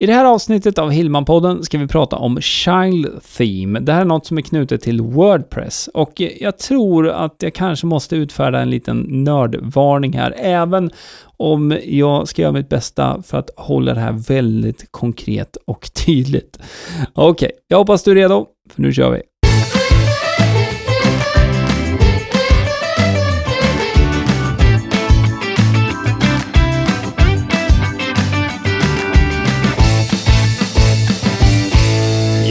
I det här avsnittet av Hillman-podden ska vi prata om Child Theme. Det här är något som är knutet till Wordpress och jag tror att jag kanske måste utfärda en liten nördvarning här, även om jag ska göra mitt bästa för att hålla det här väldigt konkret och tydligt. Okej, okay, jag hoppas du är redo, för nu kör vi.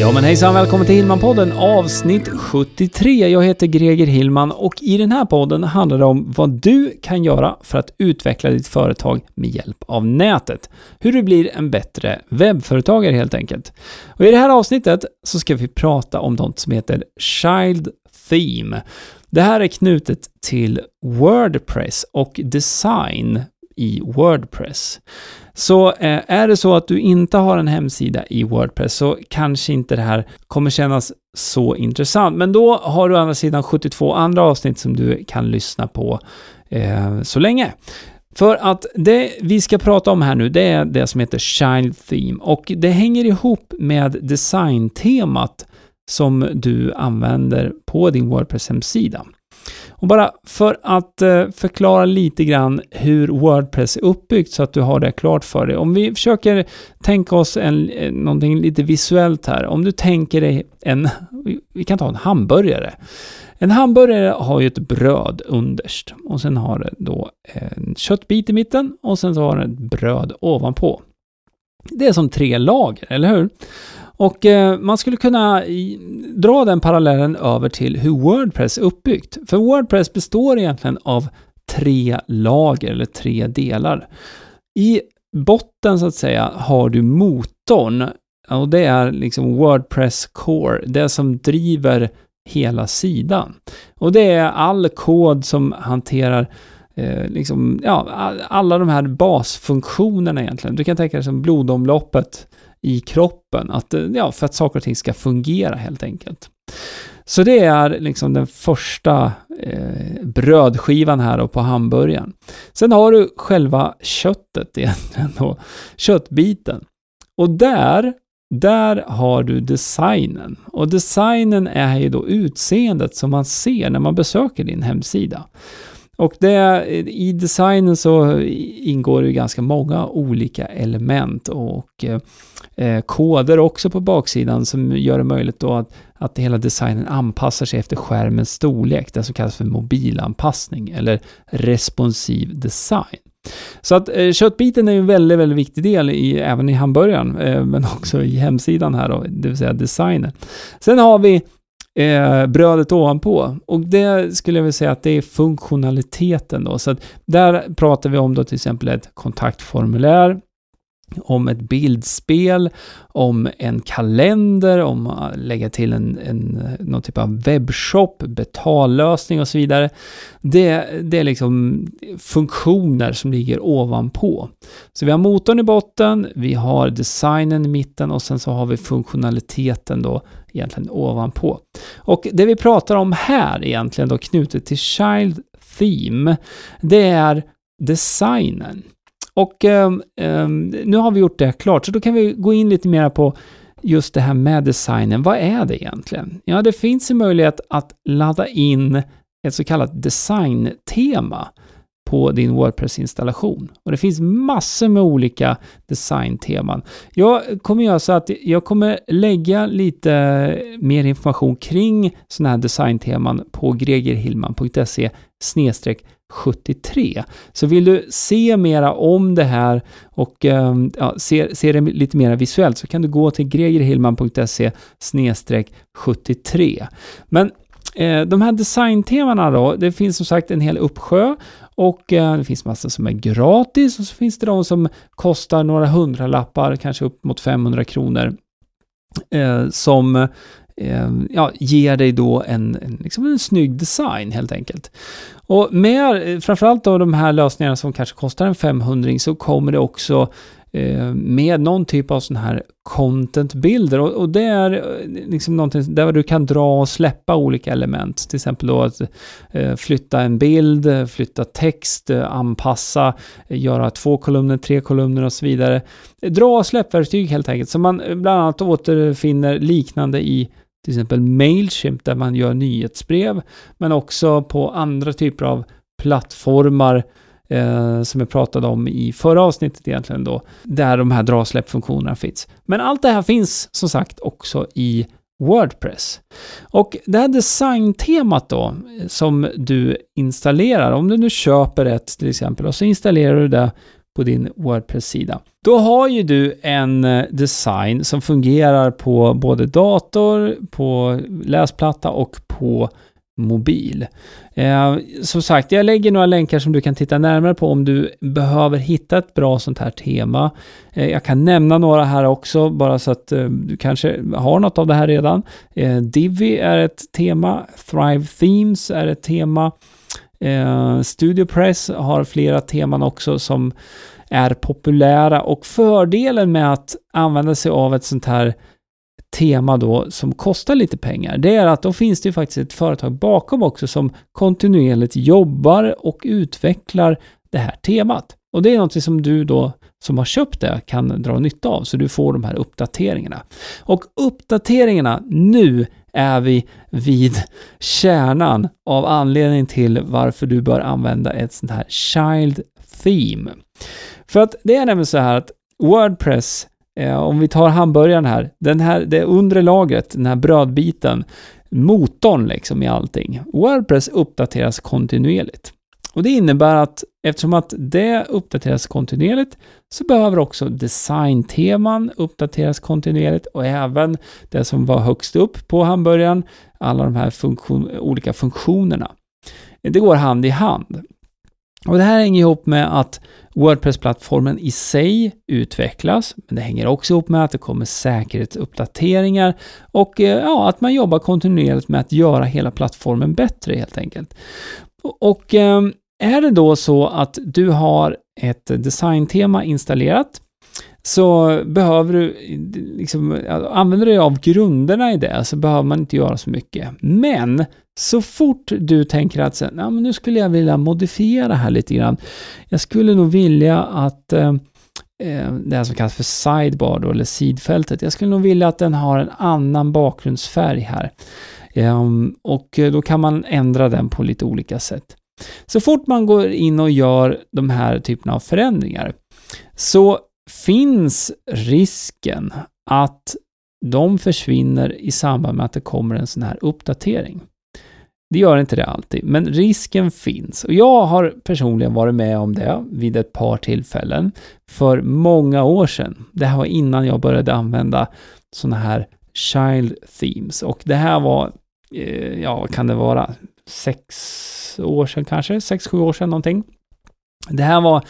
Ja men hejsan, välkommen till Hillman-podden avsnitt 73. Jag heter Greger Hillman och i den här podden handlar det om vad du kan göra för att utveckla ditt företag med hjälp av nätet. Hur du blir en bättre webbföretagare helt enkelt. Och i det här avsnittet så ska vi prata om något som heter Child Theme. Det här är knutet till Wordpress och design i Wordpress. Så eh, är det så att du inte har en hemsida i Wordpress så kanske inte det här kommer kännas så intressant. Men då har du å andra sidan 72 andra avsnitt som du kan lyssna på eh, så länge. För att det vi ska prata om här nu, det är det som heter Child Theme och det hänger ihop med designtemat som du använder på din Wordpress-hemsida. Och bara för att eh, förklara lite grann hur Wordpress är uppbyggt så att du har det klart för dig. Om vi försöker tänka oss en, eh, någonting lite visuellt här. Om du tänker dig en, vi kan ta en hamburgare. En hamburgare har ju ett bröd underst och sen har det då en köttbit i mitten och sen så har den ett bröd ovanpå. Det är som tre lager, eller hur? Och eh, man skulle kunna dra den parallellen över till hur Wordpress är uppbyggt. För Wordpress består egentligen av tre lager eller tre delar. I botten så att säga har du motorn och det är liksom Wordpress Core, det som driver hela sidan. Och det är all kod som hanterar eh, liksom, ja, alla de här basfunktionerna egentligen. Du kan tänka dig som blodomloppet i kroppen. Att, eh, ja, för att saker och ting ska fungera helt enkelt. Så det är liksom den första eh, brödskivan här på hamburgaren. Sen har du själva köttet egentligen då, köttbiten. Och där, där har du designen. Och designen är ju då utseendet som man ser när man besöker din hemsida. Och det, i designen så ingår det ganska många olika element och eh, eh, koder också på baksidan som gör det möjligt då att, att hela designen anpassar sig efter skärmens storlek, det som kallas för mobilanpassning eller responsiv design. Så att eh, köttbiten är en väldigt, väldigt viktig del i, även i hamburgaren, eh, men också i hemsidan här då, det vill säga designen. Sen har vi eh, brödet ovanpå. Och det skulle jag vilja säga att det är funktionaliteten då. Så att där pratar vi om då till exempel ett kontaktformulär, om ett bildspel, om en kalender, om att lägga till en, en, någon typ av webbshop, betallösning och så vidare. Det, det är liksom funktioner som ligger ovanpå. Så vi har motorn i botten, vi har designen i mitten och sen så har vi funktionaliteten då egentligen ovanpå. Och det vi pratar om här egentligen då knutet till Child Theme, det är designen. Och um, um, nu har vi gjort det klart, så då kan vi gå in lite mer på just det här med designen. Vad är det egentligen? Ja, det finns en möjlighet att ladda in ett så kallat designtema på din Wordpress-installation. Och det finns massor med olika designteman. Jag kommer göra så att jag kommer lägga lite mer information kring sådana här designteman på gregerhillman.se 73. Så vill du se mera om det här och ehm, ja, se, se det lite mer visuellt så kan du gå till gregerhillman.se 73. Men eh, de här designtemana då, det finns som sagt en hel uppsjö och eh, det finns massor som är gratis och så finns det de som kostar några hundralappar, kanske upp mot 500 kronor. Eh, som Ehm, ja, ger dig då en, en, liksom en snygg design helt enkelt. Och med eh, framförallt av de här lösningarna som kanske kostar en 500 så kommer det också eh, med någon typ av sån här content-bilder. Och, och, det är eh, liksom någonting där du kan dra och släppa olika element. Till exempel då att eh, flytta en bild, flytta text, eh, anpassa, göra två kolumner, tre kolumner och så vidare. Dra och släppverktyg helt enkelt, som man bland annat återfinner liknande i till exempel Mailchimp där man gör nyhetsbrev, men också på andra typer av plattformar eh, som jag pratade om i förra avsnittet egentligen då, där de här drasläppfunktionerna finns. Men allt det här finns som sagt också i Wordpress. Och det här designtemat då, som du installerar, om du nu köper ett till exempel och så installerar du det på din Wordpress-sida. Då har ju du en eh, design som fungerar på både dator, på läsplatta och på mobil. Eh, som sagt, jag lägger några länkar som du kan titta närmare på om du behöver hitta ett bra sånt här tema. Eh, jag kan nämna några här också, bara så att eh, du kanske har något av det här redan. Eh, Divi är ett tema, Thrive Themes är ett tema. Eh, StudioPress har flera teman också som är populära och fördelen med att använda sig av ett sånt här tema då som kostar lite pengar, det är att då finns det ju faktiskt ett företag bakom också som kontinuerligt jobbar och utvecklar det här temat. Och det är något som du då som har köpt det kan dra nytta av, så du får de här uppdateringarna. Och uppdateringarna, nu är vi vid kärnan av anledningen till varför du bör använda ett sånt här Child Theme. För att det är nämligen så här att Wordpress Eh, om vi tar hamburgaren här, den här, det undre lagret, den här brödbiten, motorn liksom i allting. Wordpress uppdateras kontinuerligt. Och det innebär att eftersom att det uppdateras kontinuerligt så behöver också designteman uppdateras kontinuerligt och även det som var högst upp på hamburgaren, alla de här funktion, olika funktionerna. Det går hand i hand. Och det här hänger ihop med att Wordpress-plattformen i sig utvecklas, men det hänger också ihop med att det kommer säkerhetsuppdateringar och eh, ja, att man jobbar kontinuerligt med att göra hela plattformen bättre helt enkelt. Och eh, är det då så att du har ett designtema installerat så behöver du, liksom, använder dig av grunderna i det så behöver man inte göra så mycket. Men så fort du tänker att ja, men nu skulle jag vilja modifiera här lite grann. Jag skulle nog vilja att eh, eh, det här som kallas för sidebar då, eller sidfältet. Jag skulle nog vilja att den har en annan bakgrundsfärg här. Eh, och då kan man ändra den på lite olika sätt. Så fort man går in och gör de här typerna av förändringar så finns risken att de försvinner i samband med att det kommer en sån här uppdatering. Det gör inte det alltid, men risken finns. Och jag har personligen varit med om det vid ett par tillfällen för många år sedan. Det här var innan jag började använda sådana här child themes och det här var, eh, ja, kan det vara sex år sedan kanske, sex, sju år sedan någonting. Det här var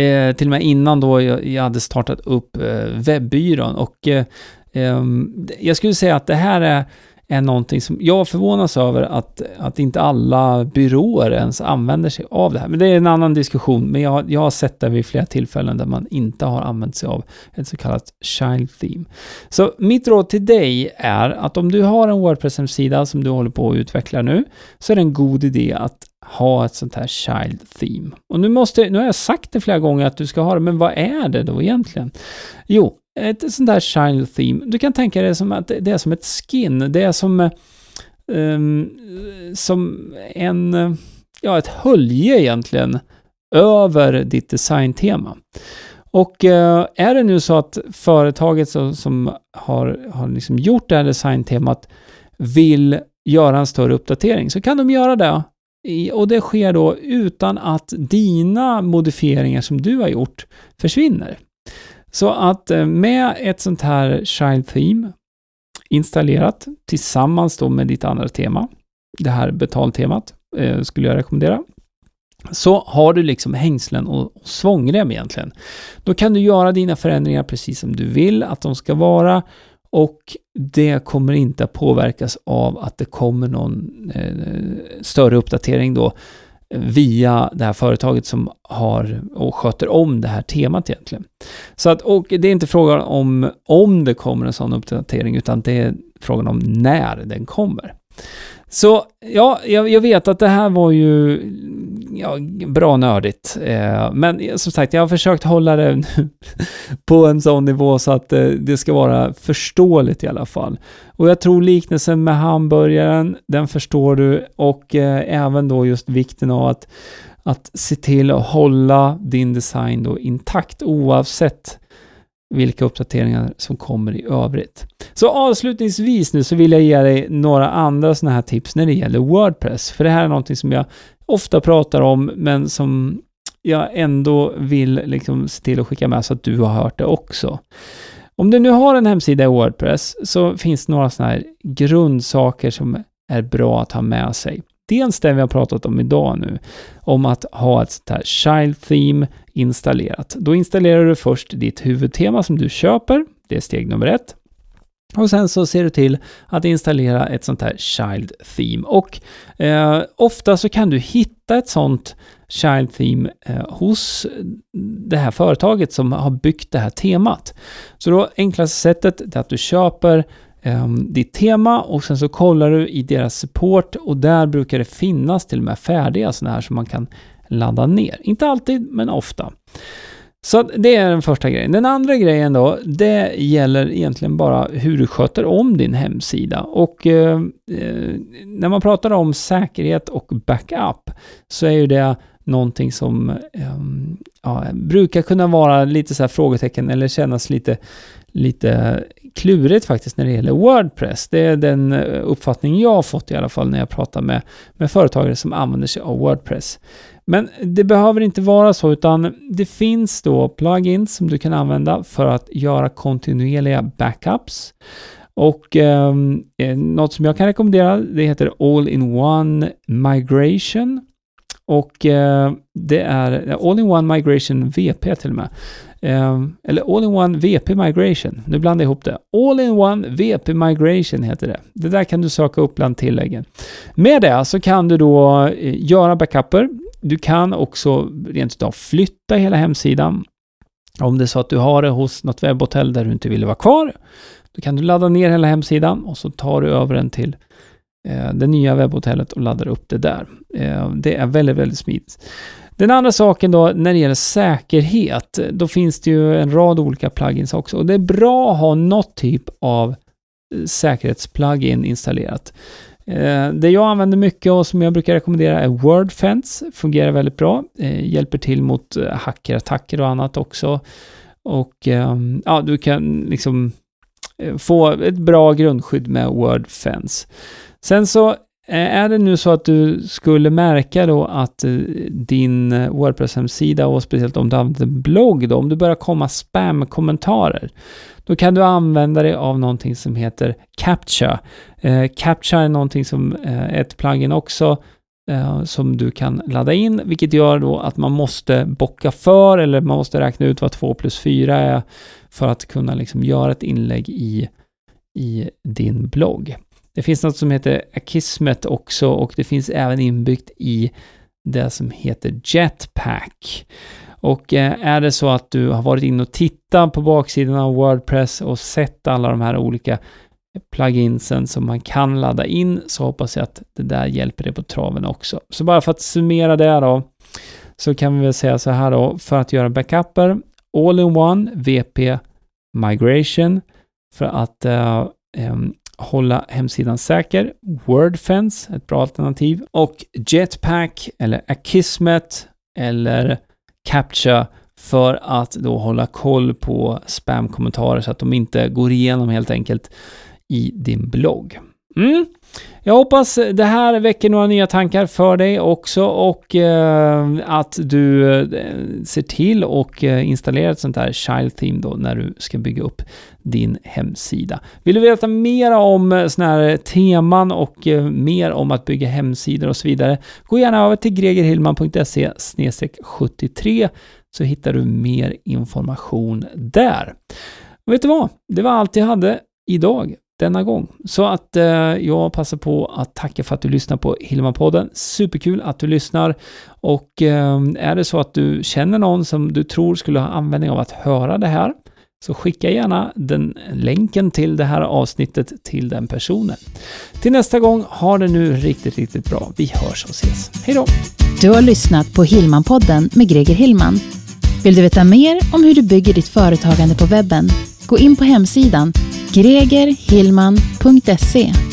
eh, till och med innan då jag, jag hade startat upp eh, webbyrån och eh, ehm, jag skulle säga att det här är är någonting som jag förvånas över att, att inte alla byråer ens använder sig av det här. Men det är en annan diskussion, men jag, jag har sett det vid flera tillfällen där man inte har använt sig av ett så kallat child theme. Så mitt råd till dig är att om du har en WordPress-sida som du håller på att utveckla nu, så är det en god idé att ha ett sånt här child theme. Och nu måste, nu har jag sagt det flera gånger att du ska ha det, men vad är det då egentligen? Jo, ett sånt där child theme. Du kan tänka dig som att det är som ett skin. Det är som, um, som en, ja, ett hölje egentligen över ditt designtema. Och eh, är det nu så att företaget som har, har liksom gjort det här designtemat vill göra en större uppdatering så kan de göra det. I, och det sker då utan att dina modifieringar som du har gjort försvinner. Så att eh, med ett sånt här Child Theme installerat tillsammans då med ditt andra tema, det här betaltemat, eh, skulle jag rekommendera, så har du liksom hängslen och, och svångrem egentligen. Då kan du göra dina förändringar precis som du vill att de ska vara och det kommer inte att påverkas av att det kommer någon eh, större uppdatering då via det här företaget som har och sköter om det här temat egentligen. Så att, och det är inte frågan om om det kommer en sån uppdatering, utan det är frågan om när den kommer. Så ja, jag, jag, vet att det här var ju ja, bra nördigt. Eh, men som sagt, jag har försökt hålla det på en sån nivå så att eh, det ska vara förståeligt i alla fall. Och jag tror liknelsen med hamburgaren, den förstår du och eh, även då just vikten av att, att se till att hålla din design då intakt oavsett vilka uppdateringar som kommer i övrigt. Så avslutningsvis nu så vill jag ge dig några andra sådana här tips när det gäller Wordpress. För det här är någonting som jag ofta pratar om, men som jag ändå vill liksom se till att skicka med så att du har hört det också. Om du nu har en hemsida i Wordpress så finns det några sådana här grundsaker som är bra att ha med sig. Dels det vi har pratat om idag nu, om att ha ett sånt här Child Theme installerat. Då installerar du först ditt huvudtema som du köper, det är steg nummer ett. Och sen så ser du till att installera ett sånt här Child Theme. Och eh, ofta så kan du hitta ett sånt Child Theme eh, hos det här företaget som har byggt det här temat. Så då enklaste sättet är att du köper Ehm, ditt tema och sen så kollar du i deras support och där brukar det finnas till och med färdiga sådana här som man kan ladda ner. Inte alltid, men ofta. Så det är den första grejen. Den andra grejen då, det gäller egentligen bara hur du sköter om din hemsida. Och eh, eh när man pratar om säkerhet och backup så är ju det någonting som eh, ja, brukar kunna vara lite så här frågetecken eller kännas lite, lite klurigt faktiskt när det gäller Wordpress. Det är den eh, uppfattning jag har fått i alla fall när jag pratar med, med företagare som använder sig av Wordpress. Men det behöver inte vara så, utan det finns då plugins som du kan använda för att göra kontinuerliga backups. Och ehm, eh, något som jag kan rekommendera, det heter All-in-One Migration. Och eh, det är All-in-One Migration VP till och med. Ehm, eller All-in-One VP Migration. Nu blandar jag ihop det. All-in-One VP Migration heter det. Det där kan du söka upp bland tilläggen. Med det så kan du då eh, göra backuper. Du kan också rent utav flytta hela hemsidan. Om det är så att du har det hos något webbhotell där du inte vill vara kvar, då kan du ladda ner hela hemsidan och så tar du över den till eh, det nya webbhotellet och laddar upp det där. Ehm, det är väldigt, väldigt smidigt. Den andra saken då, när det gäller säkerhet, då finns det ju en rad olika plugins också. Och det är bra att ha något typ av eh, säkerhetsplugin installerat. Eh, det jag använder mycket och som jag brukar rekommendera är WordFence. Fungerar väldigt bra. Eh, hjälper till mot hackerattacker och annat också. Och ehm, ja, du kan liksom få ett bra grundskydd med WordFence. Sen så är det nu så att du skulle märka då att eh, din Wordpress-hemsida och speciellt om du använder en blogg då, om det börjar komma spam-kommentarer, då kan du använda dig av någonting som heter Captcha. Eh, Captcha är någonting som eh, ett plugin också eh, som du kan ladda in, vilket gör då att man måste bocka för eller man måste räkna ut vad 2 plus 4 är för att kunna liksom göra ett inlägg i, i din blogg. Det finns något som heter Akismet också och det finns även inbyggt i det som heter Jetpack. Och eh, är det så att du har varit inne och tittat på baksidan av Wordpress och sett alla de här olika pluginsen som man kan ladda in så hoppas jag att det där hjälper dig på traven också. Så bara för att summera det då så kan vi väl säga så här då för att göra backuper All-in-One VP Migration för att uh, um, hålla hemsidan säker. Wordfence, ett bra alternativ. Och Jetpack eller Akismet eller Captcha för att då hålla koll på spamkommentarer så att de inte går igenom helt enkelt i din blogg. Mm. Jag hoppas det här väcker några nya tankar för dig också och eh, att du eh, ser till och eh, installerar ett sånt här Child Theme då när du ska bygga upp din hemsida. Vill du veta mer om sådana såna här teman och eh, mer om att bygga hemsidor och så vidare, gå gärna över till gregerhillman.se 73 så hittar du mer information där. Och vet du vad? Det var allt jag hade idag denna gång. Så att eh, jag passar på att tacka för att du lyssnar på Hillman-podden. Superkul att du lyssnar. Och eh, är det så att du känner någon som du tror skulle ha användning av att höra det här, så skicka gärna den länken till det här avsnittet till den personen. Till nästa gång, ha det nu riktigt, riktigt bra. Vi hörs och ses. Hej då! Du har lyssnat på Hillman-podden med Greger Hillman. Vill du veta mer om hur du bygger ditt företagande på webben? Gå in på hemsidan gregerhillman.se